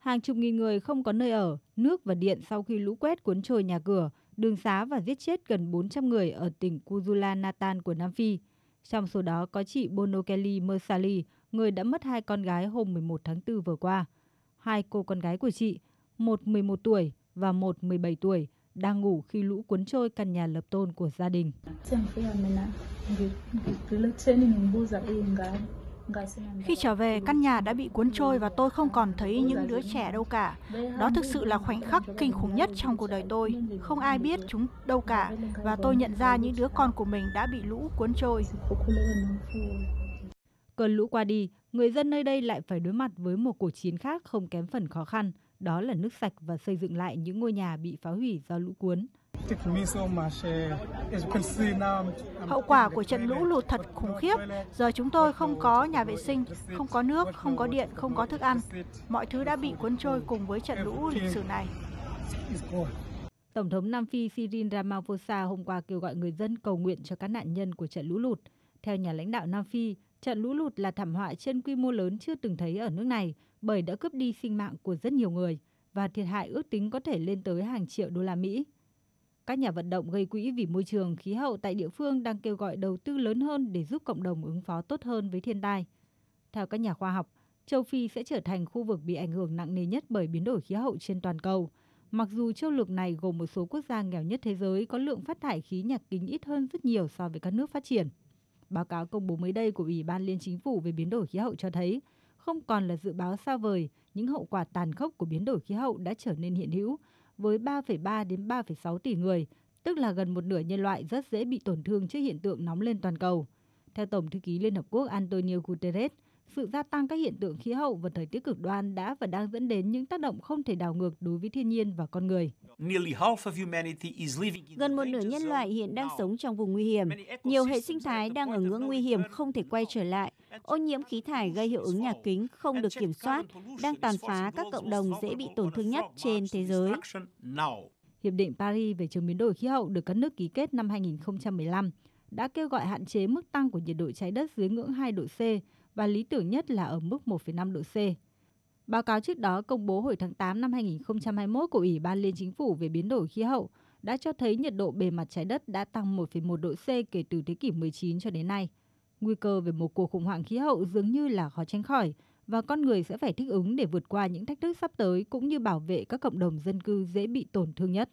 Hàng chục nghìn người không có nơi ở, nước và điện sau khi lũ quét cuốn trôi nhà cửa, đường xá và giết chết gần 400 người ở tỉnh KwaZulu Natal của Nam Phi. Trong số đó có chị Bonokeli Mersali, người đã mất hai con gái hôm 11 tháng 4 vừa qua. Hai cô con gái của chị, một 11 tuổi và một 17 tuổi, đang ngủ khi lũ cuốn trôi căn nhà lập tôn của gia đình. Khi trở về, căn nhà đã bị cuốn trôi và tôi không còn thấy những đứa trẻ đâu cả. Đó thực sự là khoảnh khắc kinh khủng nhất trong cuộc đời tôi. Không ai biết chúng đâu cả và tôi nhận ra những đứa con của mình đã bị lũ cuốn trôi. Cơn lũ qua đi, người dân nơi đây lại phải đối mặt với một cuộc chiến khác không kém phần khó khăn, đó là nước sạch và xây dựng lại những ngôi nhà bị phá hủy do lũ cuốn. Hậu quả của trận lũ lụt thật khủng khiếp. Giờ chúng tôi không có nhà vệ sinh, không có nước, không có điện, không có thức ăn. Mọi thứ đã bị cuốn trôi cùng với trận lũ lịch sử này. Tổng thống Nam Phi Cyril Ramaphosa hôm qua kêu gọi người dân cầu nguyện cho các nạn nhân của trận lũ lụt. Theo nhà lãnh đạo Nam Phi, trận lũ lụt là thảm họa trên quy mô lớn chưa từng thấy ở nước này bởi đã cướp đi sinh mạng của rất nhiều người và thiệt hại ước tính có thể lên tới hàng triệu đô la Mỹ. Các nhà vận động gây quỹ vì môi trường, khí hậu tại địa phương đang kêu gọi đầu tư lớn hơn để giúp cộng đồng ứng phó tốt hơn với thiên tai. Theo các nhà khoa học, châu Phi sẽ trở thành khu vực bị ảnh hưởng nặng nề nhất bởi biến đổi khí hậu trên toàn cầu. Mặc dù châu lục này gồm một số quốc gia nghèo nhất thế giới có lượng phát thải khí nhà kính ít hơn rất nhiều so với các nước phát triển. Báo cáo công bố mới đây của Ủy ban Liên Chính phủ về biến đổi khí hậu cho thấy, không còn là dự báo xa vời, những hậu quả tàn khốc của biến đổi khí hậu đã trở nên hiện hữu với 3,3 đến 3,6 tỷ người, tức là gần một nửa nhân loại rất dễ bị tổn thương trước hiện tượng nóng lên toàn cầu. Theo Tổng thư ký Liên Hợp Quốc Antonio Guterres, sự gia tăng các hiện tượng khí hậu và thời tiết cực đoan đã và đang dẫn đến những tác động không thể đảo ngược đối với thiên nhiên và con người. Gần một nửa nhân loại hiện đang sống trong vùng nguy hiểm. Nhiều hệ sinh thái đang ở ngưỡng nguy hiểm không thể quay trở lại. Ô nhiễm khí thải gây hiệu ứng nhà kính không được kiểm soát, đang tàn phá các cộng đồng dễ bị tổn thương nhất trên thế giới. Hiệp định Paris về chống biến đổi khí hậu được các nước ký kết năm 2015 đã kêu gọi hạn chế mức tăng của nhiệt độ trái đất dưới ngưỡng 2 độ C và lý tưởng nhất là ở mức 1,5 độ C. Báo cáo trước đó công bố hồi tháng 8 năm 2021 của Ủy ban Liên Chính phủ về biến đổi khí hậu đã cho thấy nhiệt độ bề mặt trái đất đã tăng 1,1 độ C kể từ thế kỷ 19 cho đến nay. Nguy cơ về một cuộc khủng hoảng khí hậu dường như là khó tránh khỏi, và con người sẽ phải thích ứng để vượt qua những thách thức sắp tới cũng như bảo vệ các cộng đồng dân cư dễ bị tổn thương nhất.